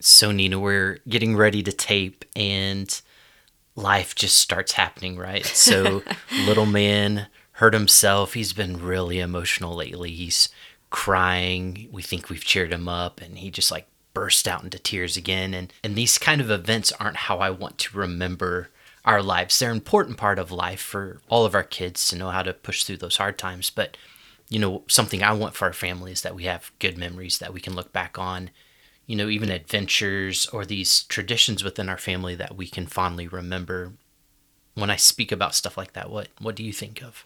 So, Nina, we're getting ready to tape and life just starts happening, right? So, little man hurt himself. He's been really emotional lately. He's crying. We think we've cheered him up and he just like burst out into tears again. And, and these kind of events aren't how I want to remember our lives. They're an important part of life for all of our kids to know how to push through those hard times. But, you know, something I want for our family is that we have good memories that we can look back on you know, even adventures or these traditions within our family that we can fondly remember. When I speak about stuff like that, what what do you think of?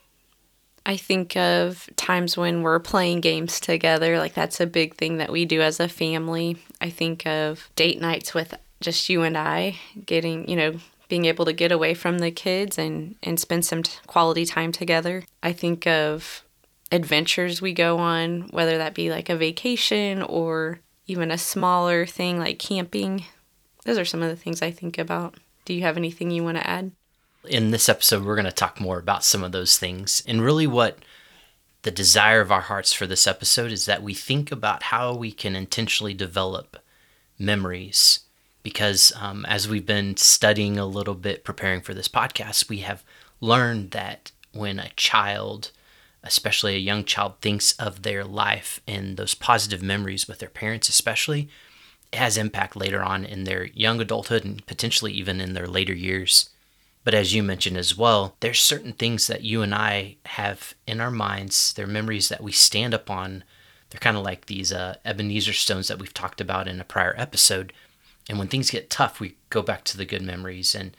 I think of times when we're playing games together, like that's a big thing that we do as a family. I think of date nights with just you and I, getting, you know, being able to get away from the kids and and spend some t- quality time together. I think of adventures we go on, whether that be like a vacation or even a smaller thing like camping. Those are some of the things I think about. Do you have anything you want to add? In this episode, we're going to talk more about some of those things. And really, what the desire of our hearts for this episode is that we think about how we can intentionally develop memories. Because um, as we've been studying a little bit, preparing for this podcast, we have learned that when a child especially a young child, thinks of their life and those positive memories with their parents, especially, it has impact later on in their young adulthood and potentially even in their later years. But as you mentioned as well, there's certain things that you and I have in our minds, they're memories that we stand upon. They're kind of like these uh, Ebenezer stones that we've talked about in a prior episode. And when things get tough, we go back to the good memories. And,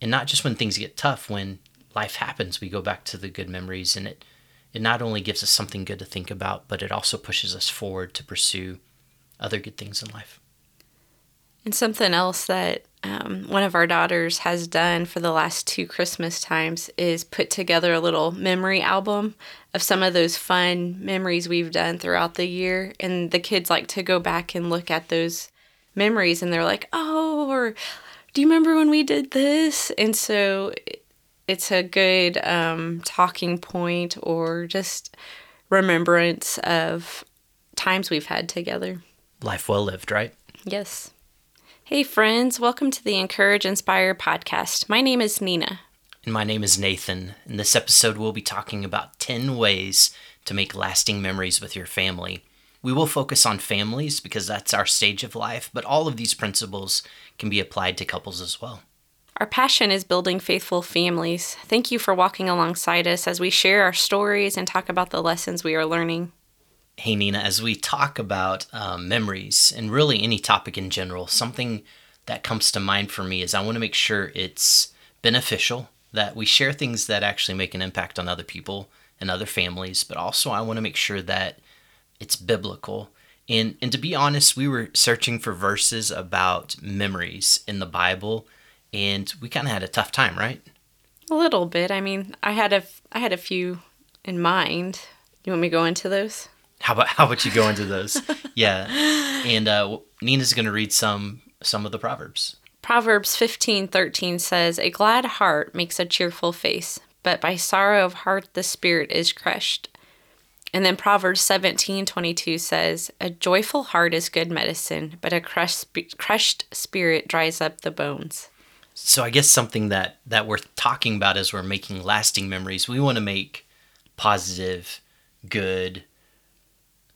and not just when things get tough, when life happens, we go back to the good memories. And it, it not only gives us something good to think about, but it also pushes us forward to pursue other good things in life. And something else that um, one of our daughters has done for the last two Christmas times is put together a little memory album of some of those fun memories we've done throughout the year. And the kids like to go back and look at those memories and they're like, oh, or do you remember when we did this? And so it's a good um, talking point or just remembrance of times we've had together. Life well lived, right? Yes. Hey, friends, welcome to the Encourage Inspire podcast. My name is Nina. And my name is Nathan. In this episode, we'll be talking about 10 ways to make lasting memories with your family. We will focus on families because that's our stage of life, but all of these principles can be applied to couples as well. Our passion is building faithful families. Thank you for walking alongside us as we share our stories and talk about the lessons we are learning. Hey, Nina, as we talk about um, memories and really any topic in general, something that comes to mind for me is I want to make sure it's beneficial, that we share things that actually make an impact on other people and other families, but also I want to make sure that it's biblical. And, and to be honest, we were searching for verses about memories in the Bible and we kind of had a tough time, right? A little bit. I mean, I had a I had a few in mind. You want me to go into those? How about how about you go into those? yeah, and uh, Nina's going to read some some of the proverbs. Proverbs fifteen thirteen says, "A glad heart makes a cheerful face, but by sorrow of heart the spirit is crushed." And then Proverbs seventeen twenty two says, "A joyful heart is good medicine, but a crushed crushed spirit dries up the bones." So I guess something that that we're talking about as we're making lasting memories, we want to make positive, good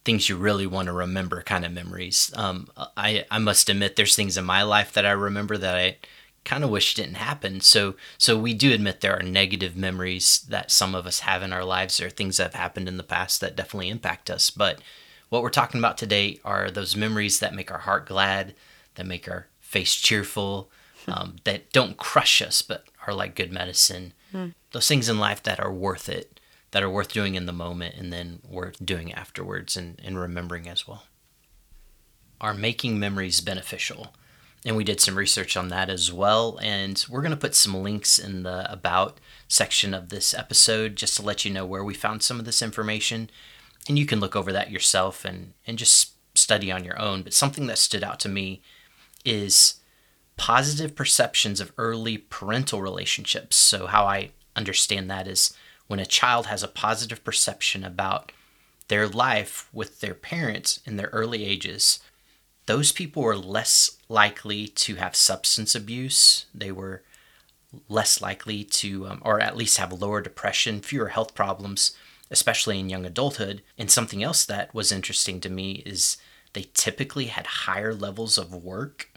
things you really want to remember kind of memories. Um, I I must admit, there's things in my life that I remember that I kind of wish didn't happen. So so we do admit there are negative memories that some of us have in our lives. Are things that have happened in the past that definitely impact us. But what we're talking about today are those memories that make our heart glad, that make our face cheerful, um, that don't crush us but are like good medicine. Mm. Those things in life that are worth it, that are worth doing in the moment and then worth doing afterwards and, and remembering as well. Are making memories beneficial? And we did some research on that as well. And we're going to put some links in the About section of this episode just to let you know where we found some of this information. And you can look over that yourself and, and just study on your own. But something that stood out to me is positive perceptions of early parental relationships. So, how I understand that is when a child has a positive perception about their life with their parents in their early ages, those people were less likely to have substance abuse. They were less likely to, um, or at least have lower depression, fewer health problems, especially in young adulthood. And something else that was interesting to me is they typically had higher levels of work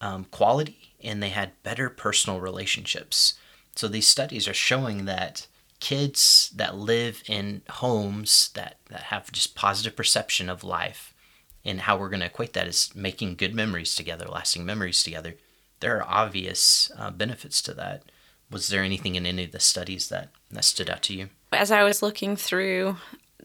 um, quality and they had better personal relationships. So these studies are showing that kids that live in homes that, that have just positive perception of life and how we're going to equate that is making good memories together, lasting memories together. There are obvious uh, benefits to that. Was there anything in any of the studies that, that stood out to you? As I was looking through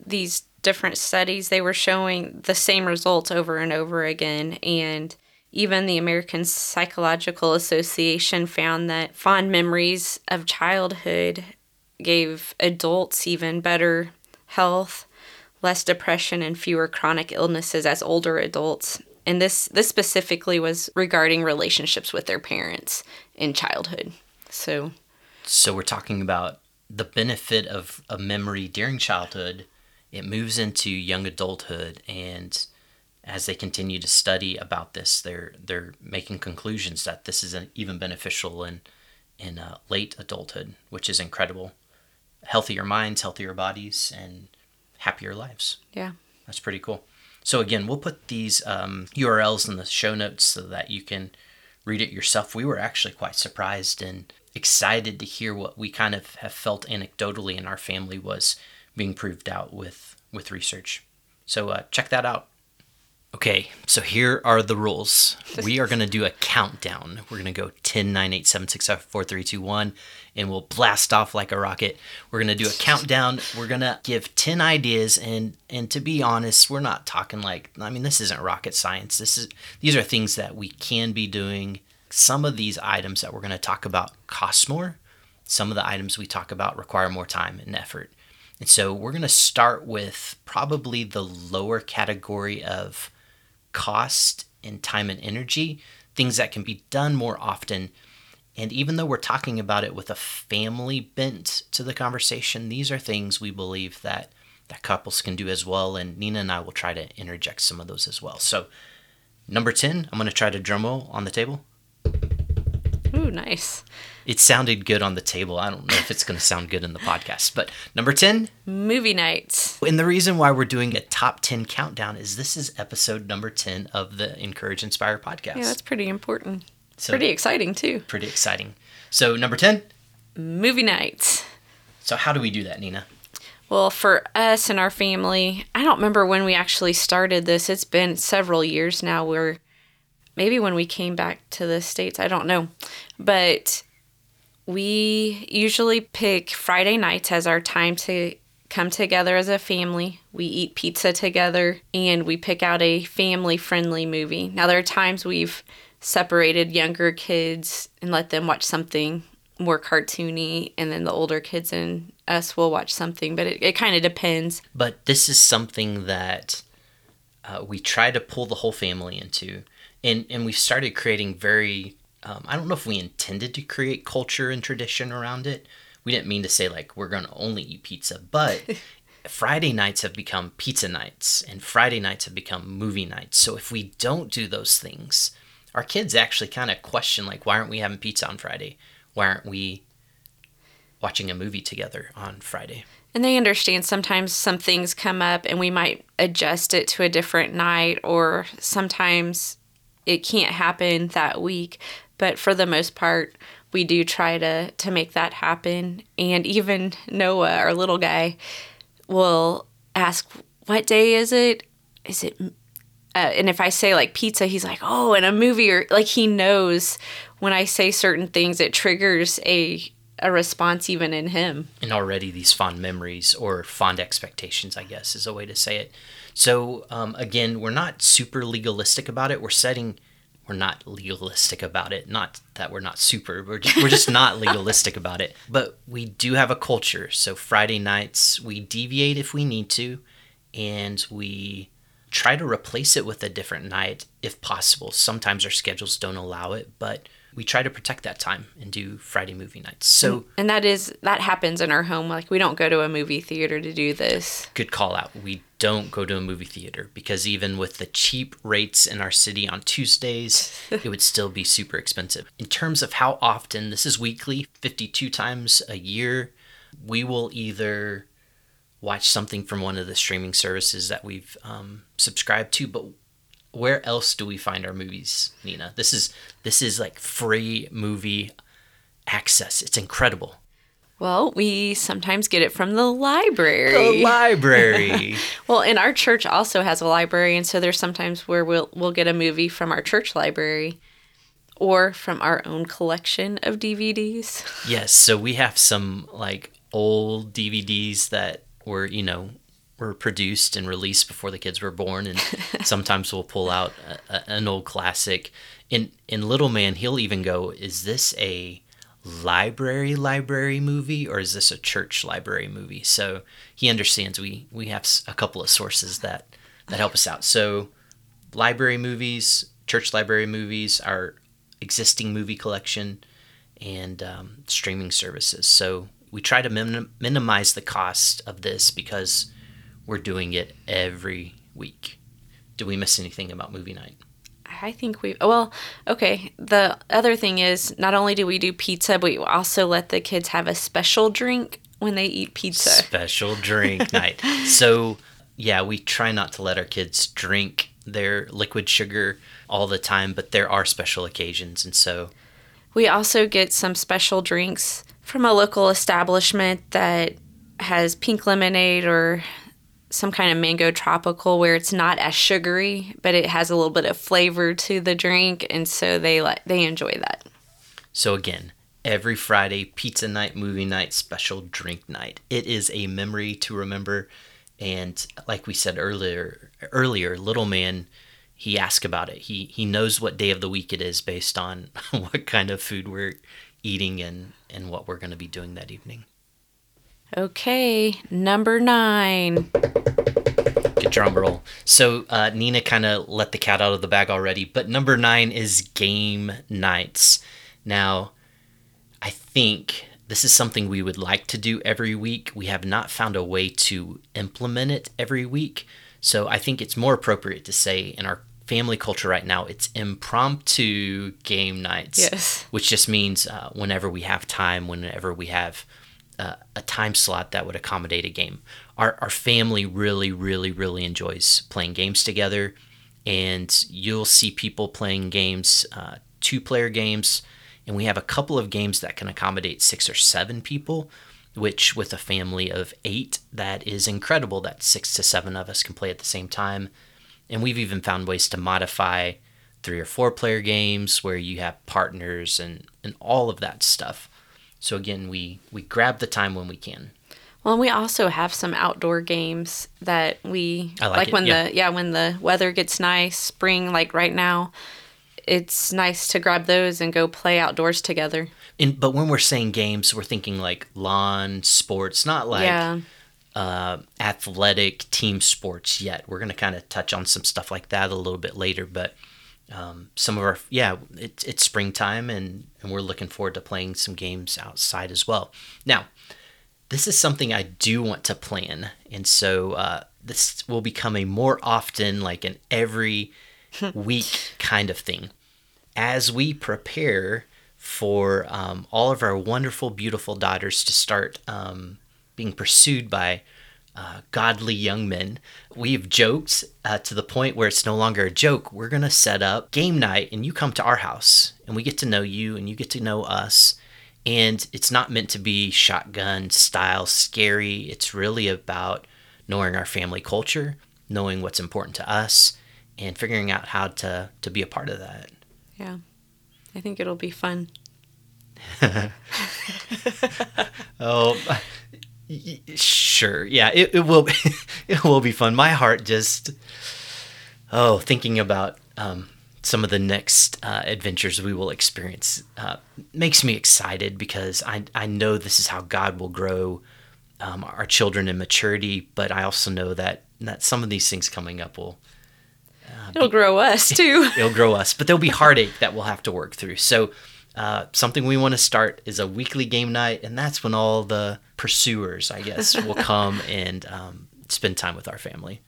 these different studies, they were showing the same results over and over again. And even the American Psychological Association found that fond memories of childhood gave adults even better health, less depression, and fewer chronic illnesses as older adults. And this this specifically was regarding relationships with their parents in childhood. So so we're talking about the benefit of a memory during childhood. It moves into young adulthood and as they continue to study about this, they're they're making conclusions that this is even beneficial in in uh, late adulthood, which is incredible. Healthier minds, healthier bodies, and happier lives. Yeah, that's pretty cool. So again, we'll put these um, URLs in the show notes so that you can read it yourself. We were actually quite surprised and excited to hear what we kind of have felt anecdotally in our family was being proved out with with research. So uh, check that out. Okay, so here are the rules. We are going to do a countdown. We're going to go 10, 9, 8, 7, 6, 5, 4, 3, 2, 1, and we'll blast off like a rocket. We're going to do a countdown. We're going to give 10 ideas and and to be honest, we're not talking like I mean, this isn't rocket science. This is these are things that we can be doing. Some of these items that we're going to talk about cost more. Some of the items we talk about require more time and effort. And so we're going to start with probably the lower category of cost and time and energy, things that can be done more often. And even though we're talking about it with a family bent to the conversation, these are things we believe that that couples can do as well. And Nina and I will try to interject some of those as well. So, number 10, I'm going to try to drum roll on the table. Ooh, nice. It sounded good on the table. I don't know if it's going to sound good in the podcast. But number 10, movie nights. And the reason why we're doing a top 10 countdown is this is episode number 10 of the Encourage Inspire podcast. Yeah, that's pretty important. So, pretty exciting, too. Pretty exciting. So, number 10, movie nights. So, how do we do that, Nina? Well, for us and our family, I don't remember when we actually started this. It's been several years now where maybe when we came back to the States, I don't know. But we usually pick Friday nights as our time to come together as a family. We eat pizza together and we pick out a family friendly movie. Now, there are times we've separated younger kids and let them watch something more cartoony, and then the older kids and us will watch something, but it, it kind of depends. But this is something that uh, we try to pull the whole family into and and we've started creating very um, I don't know if we intended to create culture and tradition around it. We didn't mean to say like we're going to only eat pizza, but Friday nights have become pizza nights and Friday nights have become movie nights. So if we don't do those things, our kids actually kind of question like why aren't we having pizza on Friday? Why aren't we watching a movie together on Friday? And they understand sometimes some things come up and we might adjust it to a different night or sometimes it can't happen that week, but for the most part, we do try to to make that happen. And even Noah, our little guy, will ask, "What day is it? Is it?" Uh, and if I say like pizza, he's like, "Oh, in a movie," or like he knows when I say certain things, it triggers a a response even in him. And already these fond memories or fond expectations, I guess, is a way to say it. So um, again, we're not super legalistic about it. We're setting, we're not legalistic about it. Not that we're not super. We're just, we're just not legalistic about it. But we do have a culture. So Friday nights we deviate if we need to, and we try to replace it with a different night if possible. Sometimes our schedules don't allow it, but we try to protect that time and do Friday movie nights. So And that is that happens in our home. Like we don't go to a movie theater to do this. good call out. We don't go to a movie theater because even with the cheap rates in our city on Tuesdays, it would still be super expensive. In terms of how often, this is weekly, 52 times a year, we will either watch something from one of the streaming services that we've um, subscribed to, but where else do we find our movies, Nina? This is this is like free movie access. It's incredible. Well, we sometimes get it from the library. The library. well, and our church also has a library, and so there's sometimes where we'll we'll get a movie from our church library or from our own collection of DVDs. Yes, so we have some like old DVDs that were, you know, were produced and released before the kids were born, and sometimes we'll pull out a, a, an old classic. In in Little Man, he'll even go, "Is this a library library movie or is this a church library movie?" So he understands we we have a couple of sources that that help us out. So library movies, church library movies, our existing movie collection and um, streaming services. So we try to minim- minimize the cost of this because we're doing it every week. Did we miss anything about movie night? I think we well, okay. The other thing is not only do we do pizza, but we also let the kids have a special drink when they eat pizza. Special drink night. So, yeah, we try not to let our kids drink their liquid sugar all the time, but there are special occasions. And so, We also get some special drinks from a local establishment that has pink lemonade or some kind of mango tropical where it's not as sugary, but it has a little bit of flavor to the drink, and so they like they enjoy that. So again, every Friday, pizza night, movie night, special drink night. It is a memory to remember. And like we said earlier, earlier, little man, he asked about it. He he knows what day of the week it is based on what kind of food we're eating and and what we're going to be doing that evening. Okay, number nine. Good drum roll. So uh, Nina kind of let the cat out of the bag already, but number nine is game nights. Now, I think this is something we would like to do every week. We have not found a way to implement it every week. So I think it's more appropriate to say in our family culture right now, it's impromptu game nights. Yes. Which just means uh, whenever we have time, whenever we have uh, a time slot that would accommodate a game. Our, our family really, really, really enjoys playing games together. And you'll see people playing games, uh, two player games. And we have a couple of games that can accommodate six or seven people, which with a family of eight, that is incredible that six to seven of us can play at the same time. And we've even found ways to modify three or four player games where you have partners and, and all of that stuff. So again, we we grab the time when we can. Well, we also have some outdoor games that we I like it, when yeah. the yeah when the weather gets nice, spring like right now. It's nice to grab those and go play outdoors together. And but when we're saying games, we're thinking like lawn sports, not like yeah. uh, athletic team sports yet. We're gonna kind of touch on some stuff like that a little bit later, but um, some of our yeah, it's it's springtime and and we're looking forward to playing some games outside as well. Now, this is something I do want to plan, and so uh, this will become a more often like an every week kind of thing as we prepare for um, all of our wonderful, beautiful daughters to start um, being pursued by uh, godly young men. We've joked uh, to the point where it's no longer a joke. We're going to set up game night and you come to our house and we get to know you and you get to know us. And it's not meant to be shotgun style scary. It's really about knowing our family culture, knowing what's important to us, and figuring out how to, to be a part of that. Yeah. I think it'll be fun. Oh, sure. Yeah, it, it will. Be, it will be fun. My heart just, oh, thinking about um, some of the next uh, adventures we will experience uh, makes me excited because I I know this is how God will grow um, our children in maturity. But I also know that that some of these things coming up will It'll grow us too. it'll grow us, but there'll be heartache that we'll have to work through. So uh, something we want to start is a weekly game night, and that's when all the pursuers, I guess, will come and um, spend time with our family.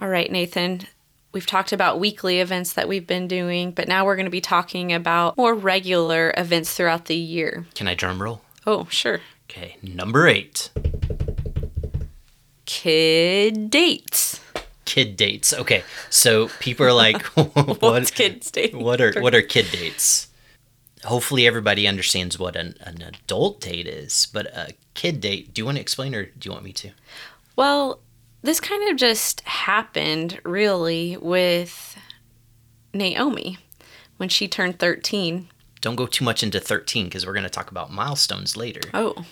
All right, Nathan. We've talked about weekly events that we've been doing, but now we're going to be talking about more regular events throughout the year. Can I drum roll? Oh, sure. Okay, number eight. Kid dates. Kid dates. Okay, so people are like, "What? What's kids dates? What are what are kid dates?" Hopefully, everybody understands what an, an adult date is, but a kid date. Do you want to explain, or do you want me to? Well, this kind of just happened really with Naomi when she turned 13. Don't go too much into thirteen because we're going to talk about milestones later. Oh.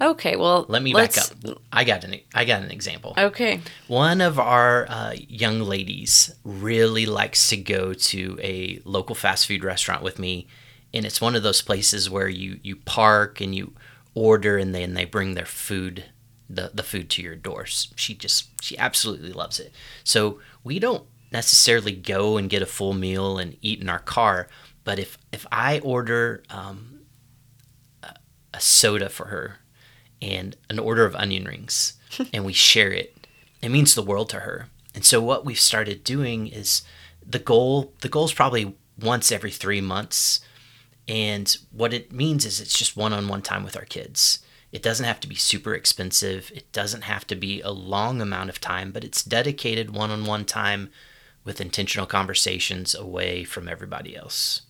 Okay, well, Let me let's- back up. I got an I got an example. Okay. One of our uh, young ladies really likes to go to a local fast food restaurant with me, and it's one of those places where you you park and you order, and then they bring their food the the food to your doors. She just she absolutely loves it. So we don't necessarily go and get a full meal and eat in our car, but if if I order um, a, a soda for her and an order of onion rings and we share it. It means the world to her. And so what we've started doing is the goal the goal is probably once every three months. And what it means is it's just one-on-one time with our kids. It doesn't have to be super expensive. It doesn't have to be a long amount of time but it's dedicated one-on-one time with intentional conversations away from everybody else.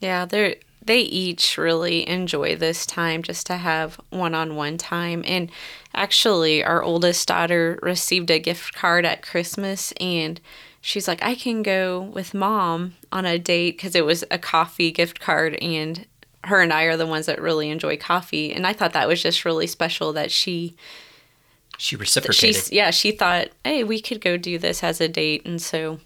Yeah, they they each really enjoy this time just to have one-on-one time. And actually, our oldest daughter received a gift card at Christmas, and she's like, "I can go with mom on a date because it was a coffee gift card, and her and I are the ones that really enjoy coffee." And I thought that was just really special that she she reciprocated yeah she thought hey we could go do this as a date and so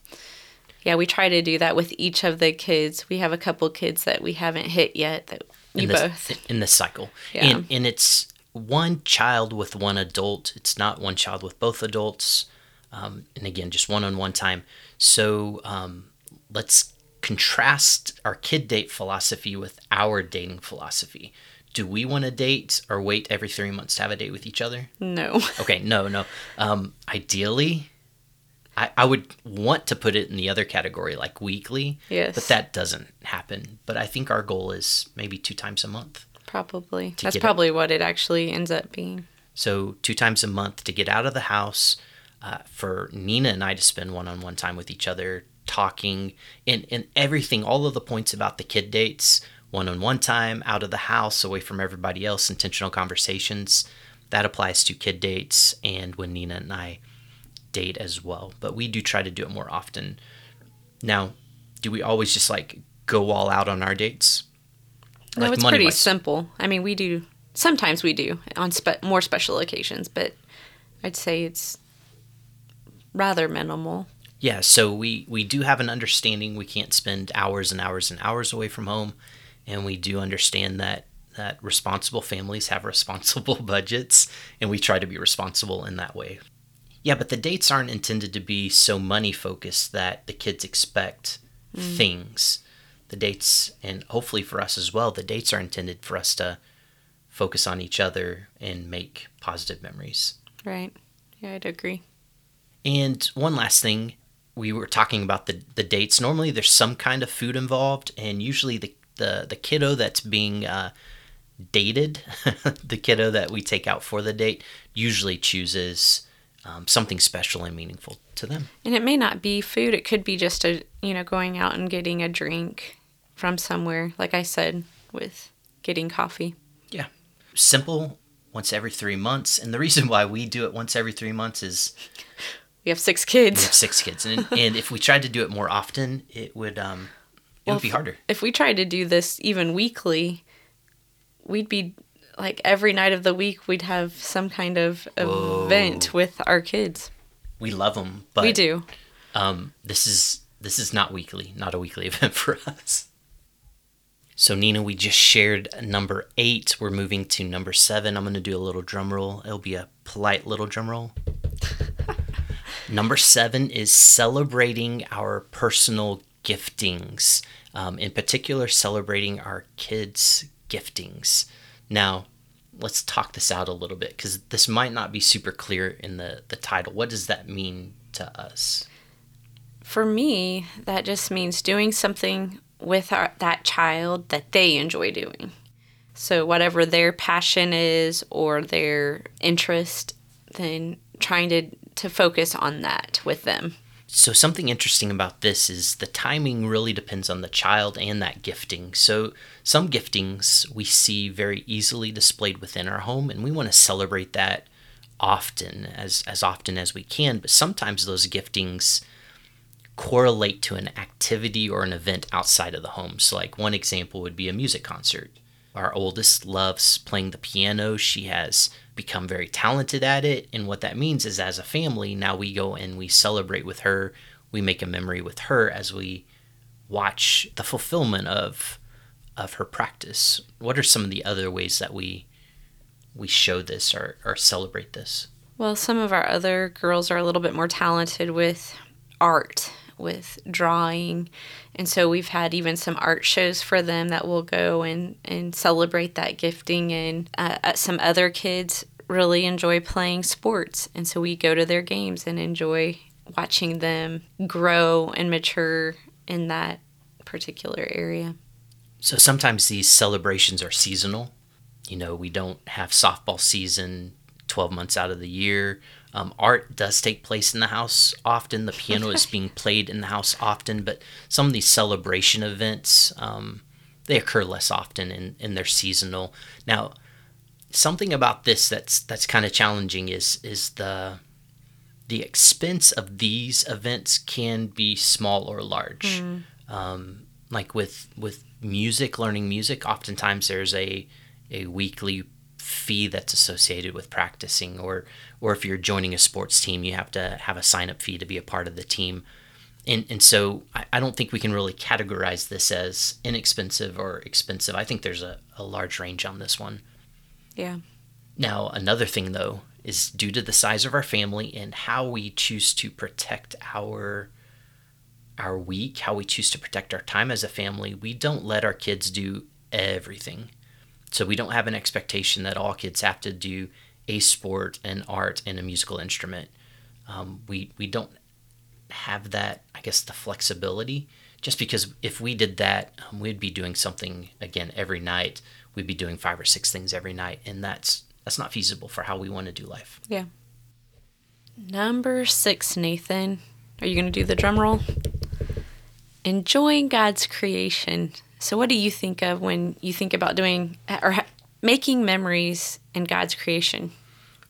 yeah we try to do that with each of the kids we have a couple kids that we haven't hit yet that we in this, both in this cycle. Yeah. And and it's one child with one adult. It's not one child with both adults. Um, and again, just one-on-one time. So um, let's contrast our kid date philosophy with our dating philosophy. Do we want to date or wait every three months to have a date with each other? no Okay, no, no. Um, ideally, I, I would want to put it in the other category, like weekly. Yes. But that doesn't happen. But I think our goal is maybe two times a month. probably that's get it- probably what it actually ends up being So two times a month to get out of the house, uh, for Nina and I to spend one-on-one time with each other, talking and and everything, all of the points about the kid dates, one-on-one time, out of the house, away from everybody else, intentional conversations. That applies to kid dates and when Nina and I date as well. But we do try to do it more often. Now, do we always just like go all out on our dates? no Like it's pretty money-wise? simple i mean we do sometimes we do on spe- more special occasions but i'd say it's rather minimal Yeah, so we we do have an understanding we can't spend hours and hours and hours away from home, and we do understand that that responsible families have responsible budgets, and we try to be responsible in that way. Yeah, but the dates aren't intended to be so money focused that the kids expect things. The dates, and hopefully for us as well, the dates are intended for us to focus on each other and make positive memories. right yeah i'd agree And one last thing, we were talking about the, the dates. Normally, there's some kind of food involved, and usually the the, the kiddo that's being uh, dated, the kiddo that we take out for the date, usually chooses um, something special and meaningful to them. And it may not be food. It could be just a you know going out and getting a drink from somewhere. Like I said, with getting coffee. Yeah, simple, once every three months. And the reason why we do it once every three months is We have six kids. we have six kids, and, and if we tried to do it more often, it would um, it Well, would be harder. If we tried to do this even weekly, we'd be like every night of the week we'd have some kind of event with our kids. We love them, but we do. um, this is this is not weekly, not a weekly event for us. So Nina, we just shared number eight. We're moving to number seven. I'm gonna do a little drum roll. It'll be a polite little drum roll. number seven is celebrating our personal giftings, um, in particular, celebrating our kids' giftings. Now, let's talk this out a little bit because this might not be super clear in the, the title. What does that mean to us? For me, that just means doing something with our, that child that they enjoy doing. So, whatever their passion is or their interest, then trying to, to focus on that with them. So, something interesting about this is the timing really depends on the child and that gifting. So, some giftings we see very easily displayed within our home, and we want to celebrate that often, as, as often as we can. But sometimes those giftings correlate to an activity or an event outside of the home. So, like one example would be a music concert. Our oldest loves playing the piano. She has become very talented at it. And what that means is, as a family, now we go and we celebrate with her. We make a memory with her as we watch the fulfillment of of her practice. What are some of the other ways that we we show this or, or celebrate this? Well, some of our other girls are a little bit more talented with art, with drawing. And so we've had even some art shows for them that will go and, and celebrate that gifting. And uh, uh, some other kids really enjoy playing sports. And so we go to their games and enjoy watching them grow and mature in that particular area. So sometimes these celebrations are seasonal. You know, we don't have softball season 12 months out of the year. Um, art does take place in the house often. The piano is being played in the house often, but some of these celebration events, um, they occur less often and, and they're seasonal. Now, something about this that's that's kind of challenging is is the the expense of these events can be small or large. Mm. Um, like with with music, learning music, oftentimes there's a a weekly fee that's associated with practicing or or if you're joining a sports team you have to have a sign up fee to be a part of the team. And and so I, I don't think we can really categorize this as inexpensive or expensive. I think there's a, a large range on this one. Yeah. Now another thing though is due to the size of our family and how we choose to protect our our week how we choose to protect our time as a family we don't let our kids do everything so we don't have an expectation that all kids have to do a sport, an art, and a musical instrument. Um, we we don't have that. I guess the flexibility. Just because if we did that, um, we'd be doing something again every night. We'd be doing five or six things every night, and that's that's not feasible for how we want to do life. Yeah. Number six, Nathan. Are you going to do the drum roll? Enjoying God's creation. So, what do you think of when you think about doing or making memories in God's creation?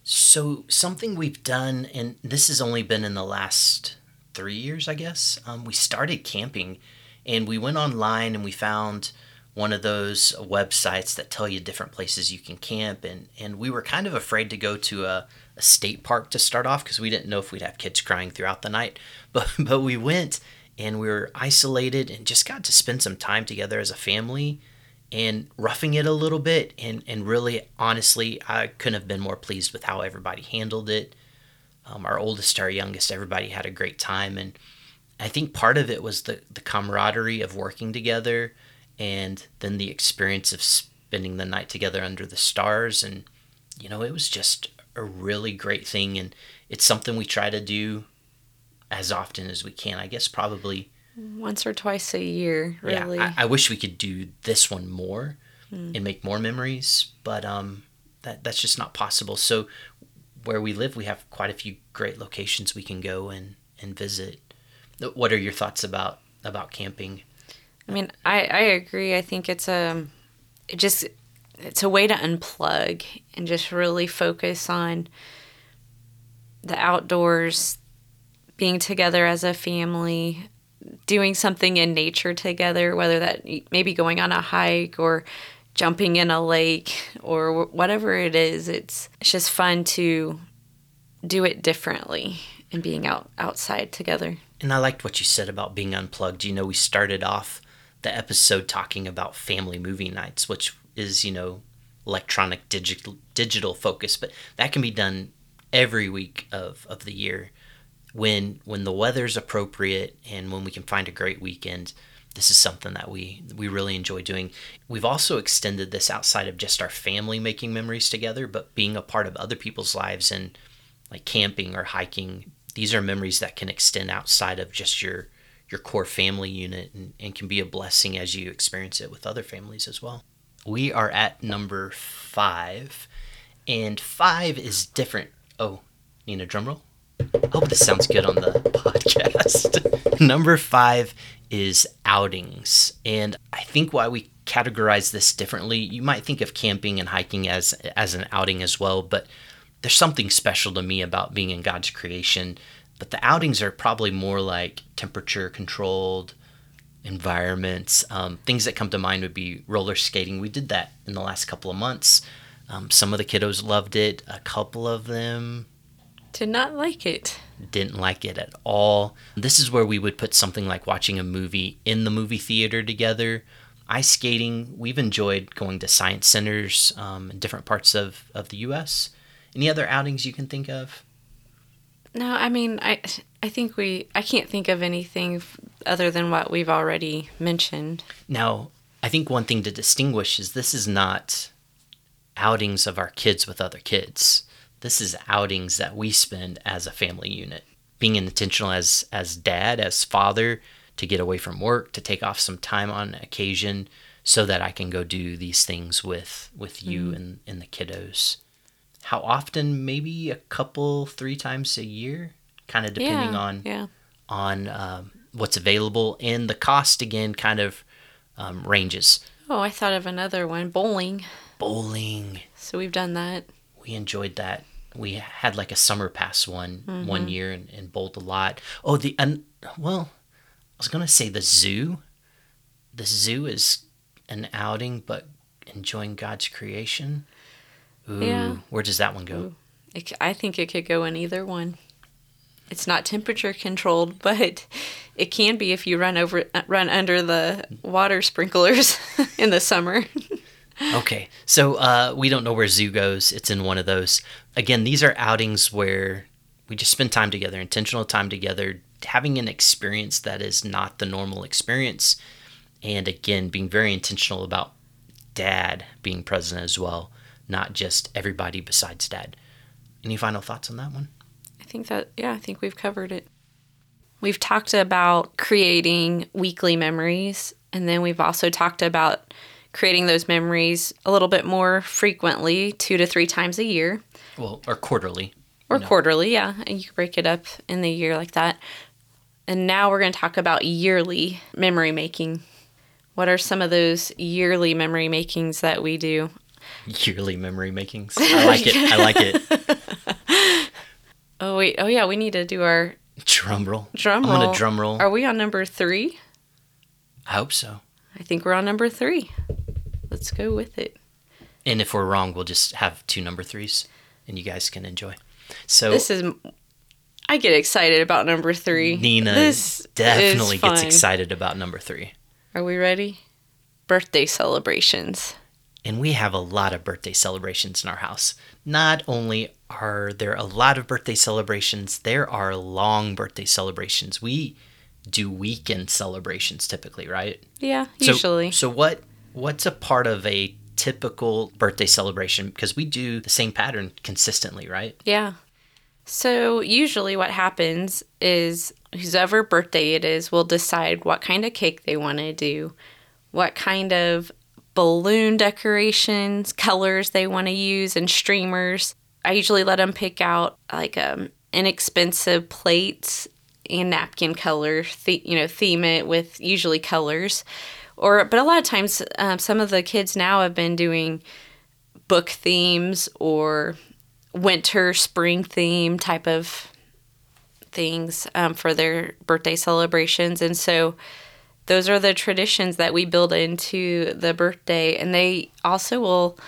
So, something we've done, and this has only been in the last three years, I guess. Um, we started camping and we went online and we found one of those websites that tell you different places you can camp. And, and we were kind of afraid to go to a, a state park to start off because we didn't know if we'd have kids crying throughout the night. But, but we went and we were isolated and just got to spend some time together as a family and roughing it a little bit. And, and really honestly i couldn't have been more pleased with how everybody handled it. Um, our oldest our youngest everybody had a great time. And i think part of it was the, the camaraderie of working together and then the experience of spending the night together under the stars. And you know it was just a really great thing. And it's something we try to do as often as we can. I guess probably once or twice a year. Really. Yeah, I, I wish we could do this one more mm. and make more memories, but um, that that's just not possible. So where we live, we have quite a few great locations we can go and and visit. What are your thoughts about about camping? I mean, I I agree. I think it's a um, it just it's a way to unplug and just really focus on the outdoors, being together as a family, doing something in nature together, whether that maybe going on a hike or jumping in a lake or whatever it is. It's it's just fun to do it differently and being out outside together. And I liked what you said about being unplugged. You know, we started off the episode talking about family movie nights, which is, you know, electronic digital digital focus, but that can be done every week of, of the year when when the weather's appropriate and when we can find a great weekend, this is something that we we really enjoy doing. We've also extended this outside of just our family making memories together, but being a part of other people's lives and like camping or hiking. These are memories that can extend outside of just your your core family unit and, and can be a blessing as you experience it with other families as well. We are at number five, and five is different. Oh, need a drum roll? I hope this sounds good on the podcast. number five is outings. And I think why we categorize this differently, you might think of camping and hiking as as an outing as well, but there's something special to me about being in God's creation. But the outings are probably more like temperature controlled environments. Um, things that come to mind would be roller skating. We did that in the last couple of months. Um, some of the kiddos loved it. A couple of them did not like it. Didn't like it at all. This is where we would put something like watching a movie in the movie theater together. Ice skating, we've enjoyed going to science centers um, in different parts of, of the U.S. Any other outings you can think of? No, I mean, I I think we I can't think of anything other than what we've already mentioned. Now, I think one thing to distinguish is this is not outings of our kids with other kids. This is outings that we spend as a family unit. Being intentional as as dad, as father, to get away from work, to take off some time on occasion so that I can go do these things with with you mm. and, and the kiddos. How often? Maybe a couple, three times a year, kind of depending yeah, on yeah. on um, what's available and the cost again kind of um, ranges. Oh, I thought of another one, bowling. Bowling. So we've done that we enjoyed that. We had like a summer pass one mm-hmm. one year and, and bowled a lot. Oh, the and well, I was gonna say the zoo. The zoo is an outing, but enjoying God's creation. Ooh, yeah. Where does that one go? It, I think it could go in either one. It's not temperature controlled, but it can be if you run over run under the water sprinklers in the summer. okay, so uh, we don't know where zoo goes. It's in one of those. Again, these are outings where we just spend time together, intentional time together, having an experience that is not the normal experience. And again, being very intentional about dad being present as well, not just everybody besides dad. Any final thoughts on that one? I think that, yeah, I think we've covered it. We've talked about creating weekly memories, and then we've also talked about creating those memories a little bit more frequently, two to three times a year. Well, or quarterly. Or quarterly, yeah. And you can break it up in the year like that. And now we're going to talk about yearly memory making. What are some of those yearly memory makings that we do? Yearly memory makings. I like it. I like it. oh wait. Oh yeah. We need to do our drum roll. Drum roll. I'm gonna drum roll. Are we on number three? I hope so. I think we're on number three. Let's go with it. And if we're wrong, we'll just have two number threes and you guys can enjoy. So this is I get excited about number three. Nina this definitely gets excited about number three. Are we ready? Birthday celebrations. And we have a lot of birthday celebrations in our house. Not only are there a lot of birthday celebrations, there are long birthday celebrations. We do weekend celebrations typically, right? Yeah, usually. So, so what what's a part of a typical birthday celebration because we do the same pattern consistently, right? Yeah. So, usually what happens is whoever birthday it is will decide what kind of cake they want to do, what kind of balloon decorations, colors they want to use, and streamers. I usually let them pick out like um, inexpensive plates and napkin color, you know, theme it with usually colors. Or, but a lot of times, um, some of the kids now have been doing book themes or winter, spring theme type of things um, for their birthday celebrations. And so those are the traditions that we build into the birthday. And they also will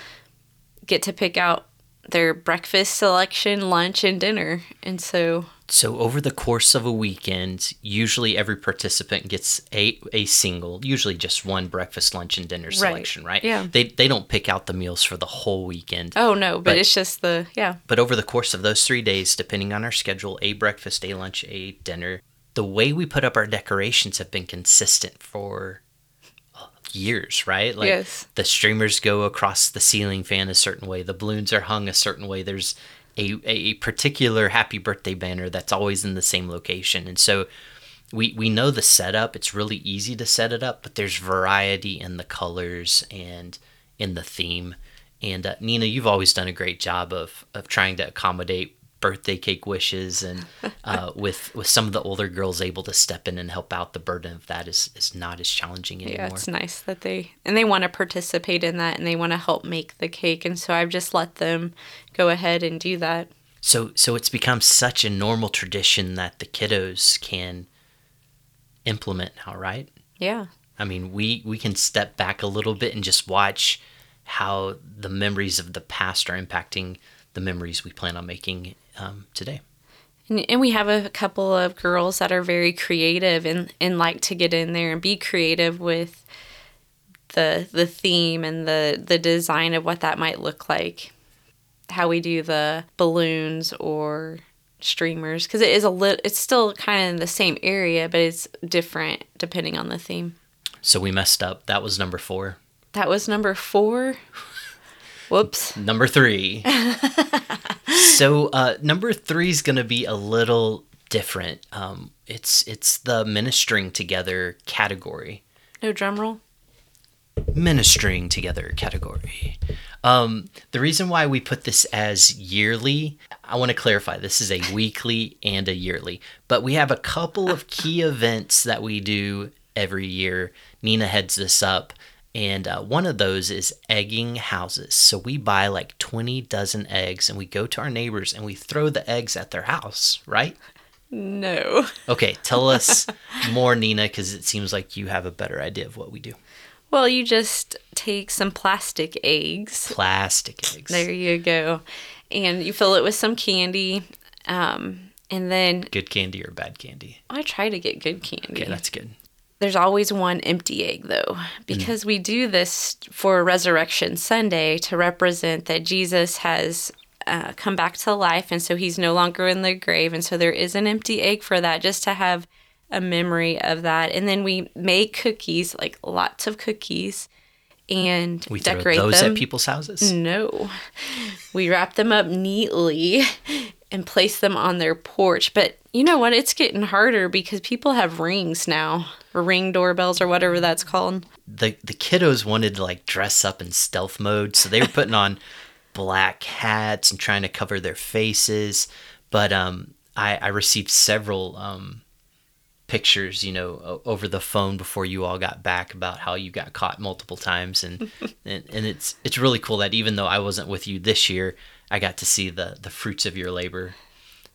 get to pick out their breakfast selection, lunch, and dinner. And so So over the course of a weekend, usually every participant gets a a single, usually just one breakfast, lunch, and dinner selection, right? Yeah. They they don't pick out the meals for the whole weekend. Oh no, but, But- it's just the yeah. But over the course of those three days, depending on our schedule, a breakfast, a lunch, a dinner, the way we put up our decorations have been consistent for years, right? Like Yes. the streamers go across the ceiling fan a certain way, the balloons are hung a certain way. There's a, a particular happy birthday banner that's always in the same location. And so we, we know the setup. It's really easy to set it up, but there's variety in the colors and in the theme. And uh, Nina, you've always done a great job of, of trying to accommodate birthday cake wishes, and uh, with with some of the older girls able to step in and help out, the burden of that is is not as challenging anymore. Yeah, it's nice that they and they want to participate in that and they want to help make the cake and so I've just let them go ahead and do that. So so it's become such a normal tradition that the kiddos can implement now, right? Yeah. I mean, we we can step back a little bit and just watch how the memories of the past are impacting the memories we plan on making um, today. And, and we have a couple of girls that are very creative and, and like to get in there and be creative with the the theme and the the design of what that might look like. How we do the balloons or streamers because it is a lit it's still kind of in the same area but it's different depending on the theme. So we messed up. That was number four. That was number 4. Whoops. Number three. so uh, number three is going to be a little different. Um, it's it's the ministering together category. No drum roll. Ministering together category. Um, the reason why we put this as yearly, I want to clarify this is a weekly and a yearly, but we have a couple of key events that we do every year. Nina heads this up, and uh, one of those is egging houses. So we buy like 20 dozen eggs and we go to our neighbors and we throw the eggs at their house, right? No. Okay, tell us more, Nina, because it seems like you have a better idea of what we do. Well, you just take some plastic eggs. Plastic eggs. There you go. And you fill it with some candy. Um, and then Good candy or bad candy? I try to get good candy. Okay, that's good. There's always one empty egg, though, because we do this for Resurrection Sunday to represent that Jesus has uh, come back to life, and so he's no longer in the grave. And so there is an empty egg for that, just to have a memory of that. And then we make cookies, like lots of cookies, and We throw decorate those them. at people's houses. No. We wrap them up neatly and place them on their porch. But you know what? It's getting harder because people have rings now, or ring doorbells, or whatever that's called. The the kiddos wanted to like dress up in stealth mode, so they were putting on black hats and trying to cover their faces. But um, I, I received several um, pictures, you know, over the phone before you all got back about how you got caught multiple times, and and, and it's it's really cool that even though I wasn't with you this year, I got to see the the fruits of your labor.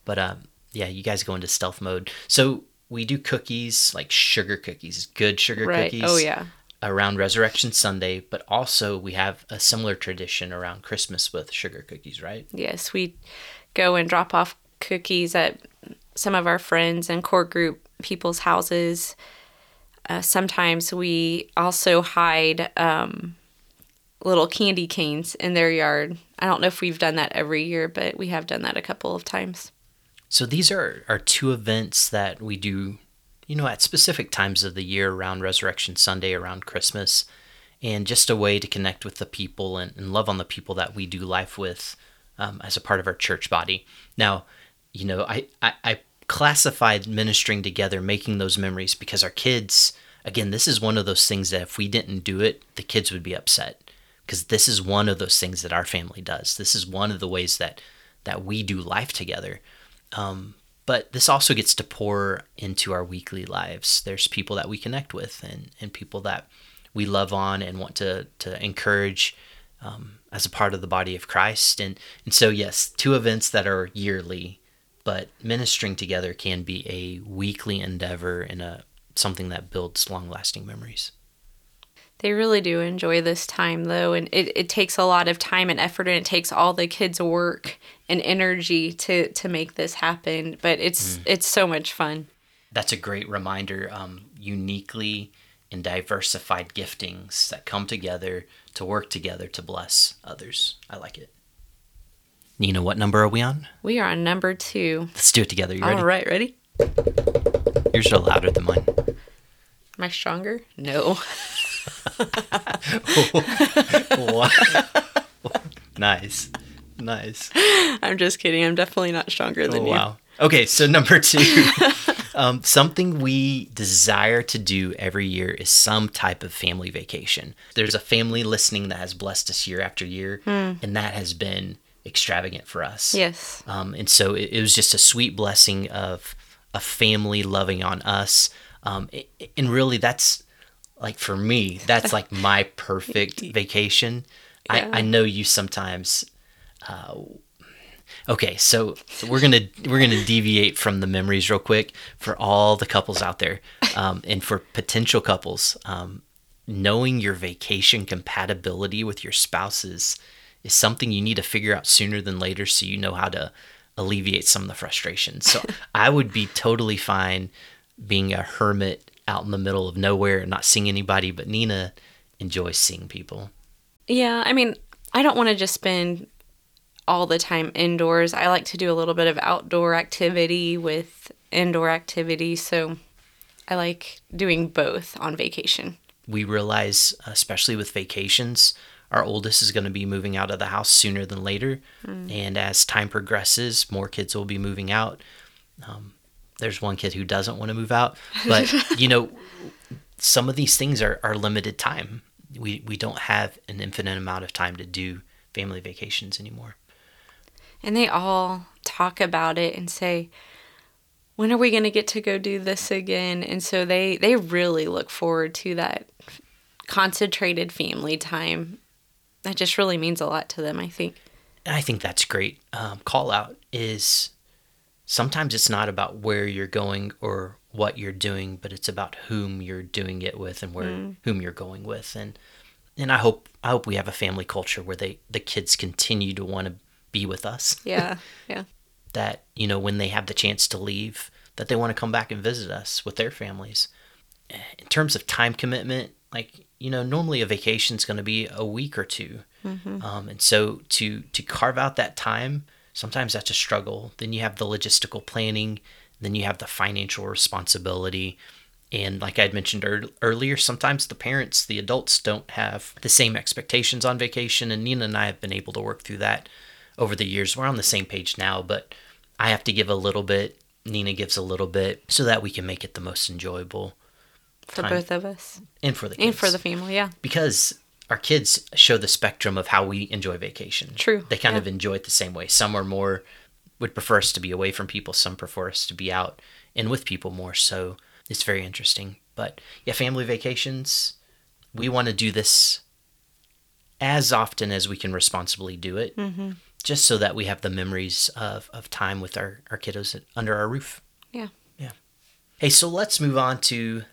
But um, yeah, you guys go into stealth mode. So we do cookies, like sugar cookies, good sugar Right. cookies Oh, yeah. around Resurrection Sunday, but also we have a similar tradition around Christmas with sugar cookies, right? Yes, we go and drop off cookies at some of our friends and core group people's houses. Uh, sometimes we also hide um, little candy canes in their yard. I don't know if we've done that every year, but we have done that a couple of times. So these are, are two events that we do, you know, at specific times of the year around Resurrection Sunday, around Christmas, and just a way to connect with the people and, and love on the people that we do life with um, as a part of our church body. Now, you know, I, I, I classified ministering together, making those memories because our kids, again, this is one of those things that if we didn't do it, the kids would be upset because this is one of those things that our family does. This is one of the ways that that we do life together. Um, but this also gets to pour into our weekly lives. There's people that we connect with and, and people that we love on and want to, to encourage um, as a part of the body of Christ. And, and so, yes, two events that are yearly, but ministering together can be a weekly endeavor and a, something that builds long lasting memories. They really do enjoy this time though, and it, it takes a lot of time and effort, and it takes all the kids' work and energy to to make this happen. But it's it's so much fun. That's a great reminder. Um, uniquely and diversified giftings that come together to work together to bless others. I like it. Nina, what number are we on? We are on number two. Let's do it together. You ready? All right, ready? Yours are louder than mine. Am I stronger? No. What? nice. Nice. I'm just kidding. I'm definitely not stronger than Oh, you. wow. Okay, so number two. um, something we desire to do every year is some type of family vacation. There's a family listening that has blessed us year after year, and that has been extravagant for us. Yes. Um, and so it, it was just a sweet blessing of a family loving on us. Um, and really, that's like for me, that's like my perfect vacation. Yeah. I, I know you sometimes. Uh, okay, so we're gonna we're gonna deviate from the memories real quick for all the couples out there, um, and for potential couples. Um, knowing your vacation compatibility with your spouses is something you need to figure out sooner than later so you know how to alleviate some of the frustration. So I would be totally fine being a hermit out in the middle of nowhere and not seeing anybody, but Nina enjoys seeing people. Yeah, I mean, I don't want to just spend all the time indoors. I like to do a little bit of outdoor activity with indoor activity, so I like doing both on vacation. We realize, especially with vacations, our oldest is going to be moving out of the house sooner than later. And as time progresses, more kids will be moving out. Um, there's one kid who doesn't want to move out, but you know, some of these things are, are limited time. We, we don't have an infinite amount of time to do family vacations anymore. And they all talk about it and say, when are we going to get to go do this again? And so they they really look forward to that concentrated family time. That just really means a lot to them, I think. And I think that's great. Um, call out is sometimes it's not about where you're going or what you're doing, but it's about whom you're doing it with and where mm. whom you're going with. And and I hope I hope we have a family culture where they the kids continue to want to be with us. Yeah. Yeah. That you know when they have the chance to leave, that they want to come back and visit us with their families. Eh, in terms of time commitment, like you know, normally a vacation is going to be a week or 2 mm-hmm. um, and so to to carve out that time, sometimes that's a struggle. Then you have the logistical planning, then you have the financial responsibility, and like I'd mentioned ear- earlier, sometimes the parents, the adults, don't have the same expectations on vacation. And Nina and I have been able to work through that over the years. We're on the same page now, but I have to give a little bit. Nina gives a little bit so that we can make it the most enjoyable For Time. both of us and for the kids and for the family. Yeah. because our kids show the spectrum of how we enjoy vacation. True, They kind yeah. of enjoy it the same way. Some are more would prefer us to be away from people. Some prefer us to be out and with people more. So it's very interesting. But yeah, family vacations. We want to do this as often as we can responsibly do it, Mm-hmm. just so that we have the memories of, of time with our, our kiddos under our roof. Yeah. Yeah. Hey, so let's move on to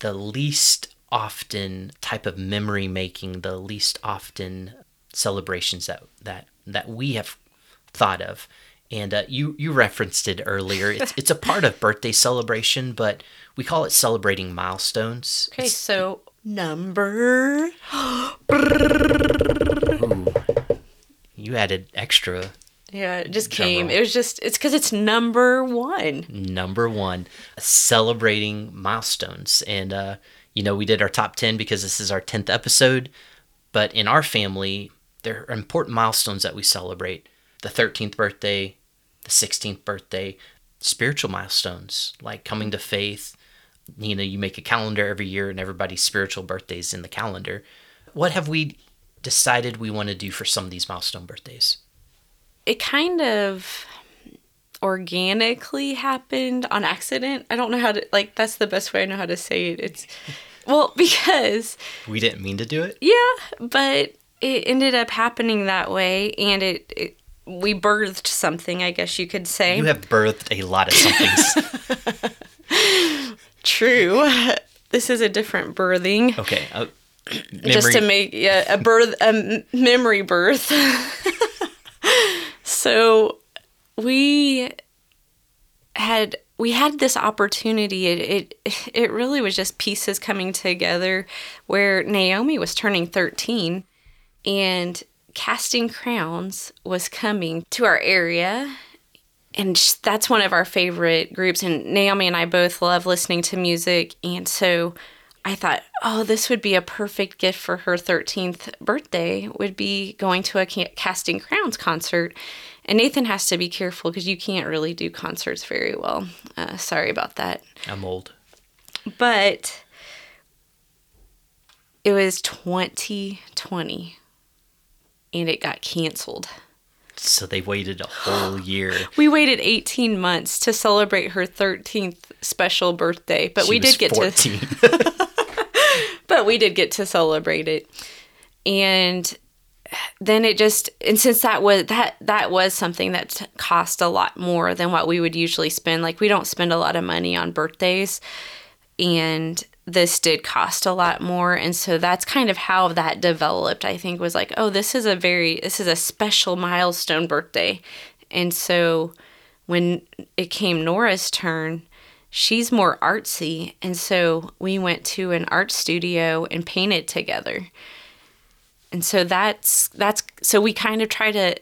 the least often type of memory making, the least often celebrations that that that we have thought of. And uh, you you referenced it earlier. It's it's a part of birthday celebration, but we call it celebrating milestones. Okay, It's- so number you added extra Yeah, it just came. It was just it's cuz it's number 1. number one, celebrating milestones. And, uh, you know, we did our top 10 because this is our 10th episode. But in our family, there are important milestones that we celebrate the 13th birthday, the 16th birthday, spiritual milestones like coming to faith. You know, you make a calendar every year and everybody's spiritual birthdays in the calendar. What have we decided we want to do for some of these milestone birthdays? It kind of organically happened on accident. I don't know how to like that's the best way I know how to say it. It's well, because We didn't mean to do it. yeah, but it ended up happening that way and it, it we birthed something, I guess you could say. You have birthed a lot of somethings. True. This is a different birthing. Okay, uh, just to make yeah, a birth, a memory birth. so we had we had this opportunity. It, it it really was just pieces coming together, where Naomi was turning thirteen, and Casting Crowns was coming to our area. And that's one of our favorite groups. And Naomi and I both love listening to music. And so I thought, oh, this would be a perfect gift for her 13th birthday, would be going to a Casting Crowns concert. And Nathan has to be careful because you can't really do concerts very well. Uh, sorry about that. I'm old. But it was 2020 and it got canceled. So they waited a whole year. we waited 18 months to celebrate her 13th special birthday, but She we did get 14. to but we did get to celebrate it. And then it just and since that was that that was something that cost a lot more than what we would usually spend. Like we don't spend a lot of money on birthdays and this did cost a lot more and so that's kind of how that developed i think was like oh this is a very this is a special milestone birthday and so when it came nora's turn she's more artsy and so we went to an art studio and painted together and so that's that's so we kind of try to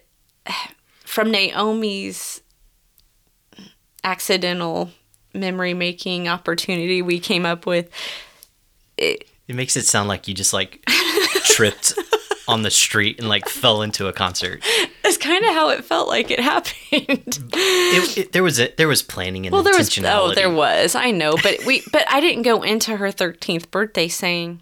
from naomi's accidental memory making opportunity we came up with it, it makes it sound like you just like tripped on the street and like fell into a concert. That's kind of how it felt like it happened. It, it, there was a, there was planning and well, there was oh there was I know, but we but I didn't go into her thirteenth birthday saying,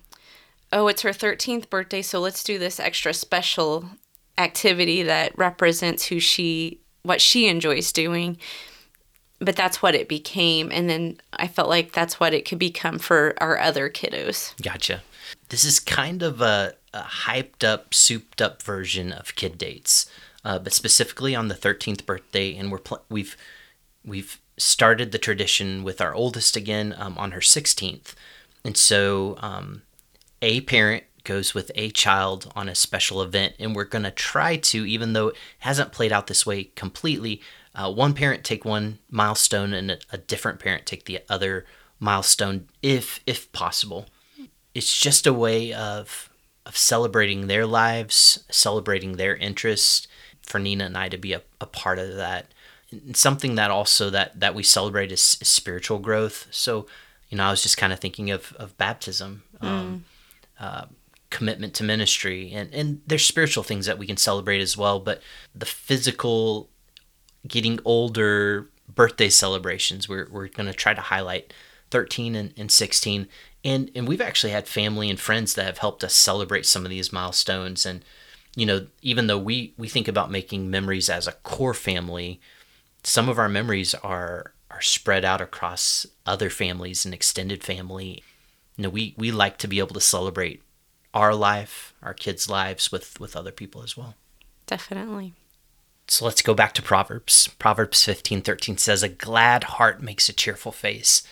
"Oh, it's her thirteenth birthday, so let's do this extra special activity that represents who she what she enjoys doing." but that's what it became and then i felt like that's what it could become for our other kiddos. Gotcha. This is kind of a, a hyped up souped up version of kid dates uh, but specifically on the 13th birthday and we're pl- we've we've started the tradition with our oldest again um, on her 16th and so um, a parent goes with a child on a special event and we're going to try to even though it hasn't played out this way completely uh, one parent take one milestone and a, a different parent take the other milestone if if possible. It's just a way of of celebrating their lives celebrating their interests for nina and i to be a, a part of that. And something that also that that we celebrate is, is spiritual growth. So you know i was just kind of thinking of of baptism. Mm. Uh, commitment to ministry and and there's spiritual things that we can celebrate as well but the physical getting older birthday celebrations. We're, we're going to try to highlight 13 and, and 16. And, and we've actually had family and friends that have helped us celebrate some of these milestones. And, you know, even though we, we think about making memories as a core family, some of our memories are, are spread out across other families and extended family. You know, we, we like to be able to celebrate our life, our kids' lives with, with other people as well. Definitely. So let's go back to Proverbs. Proverbs 15:13 says a glad heart makes a cheerful face,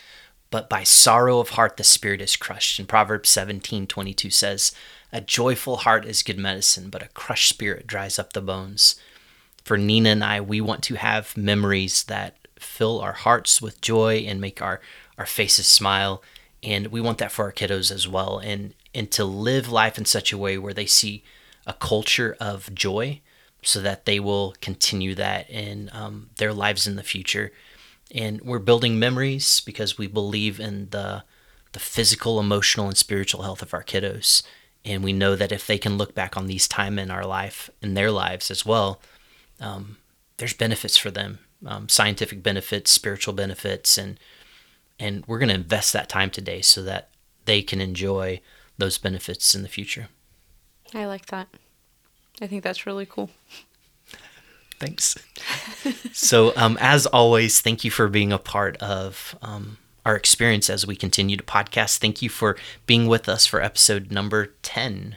but by sorrow of heart the spirit is crushed. And Proverbs 17:22 says a joyful heart is good medicine, but a crushed spirit dries up the bones. For Nina and I, we want to have memories that fill our hearts with joy and make our, our faces smile. And we want that for our kiddos as well. And, and to live life in such a way where they see a culture of joy so that they will continue that in um, their lives in the future. And we're building memories because we believe in the the physical, emotional, and spiritual health of our kiddos. And we know that if they can look back on these time in our life, in their lives as well, um, there's benefits for them, um, scientific benefits, spiritual benefits, and and we're going to invest that time today so that they can enjoy those benefits in the future. I like that. I think that's really cool. Thanks. so, um, as always, thank you for being a part of um, our experience as we continue to podcast. Thank you for being with us for episode number 10.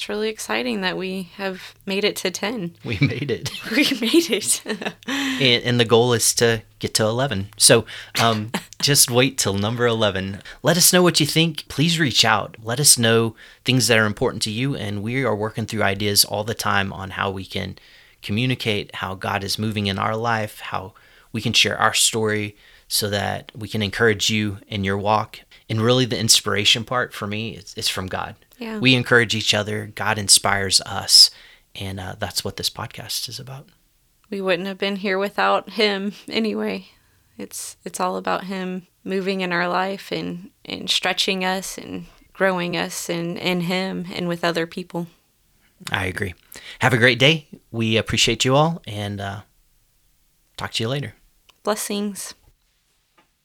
It's really exciting that we have made it to 10. We made it. We made it. and, and the goal is to get to 11. So um, just wait till number 11. Let us know what you think. Please reach out. Let us know things that are important to you. And we are working through ideas all the time on how we can communicate how God is moving in our life, how we can share our story so that we can encourage you in your walk. And really, the inspiration part for me is, is from God. Yeah. We encourage each other, God inspires us. And uh, that's what this podcast is about. We wouldn't have been here without him anyway. It's it's all about him moving in our life and, and stretching us and growing us in, in him and with other people. I agree. Have a great day. We appreciate you all and uh, talk to you later. Blessings.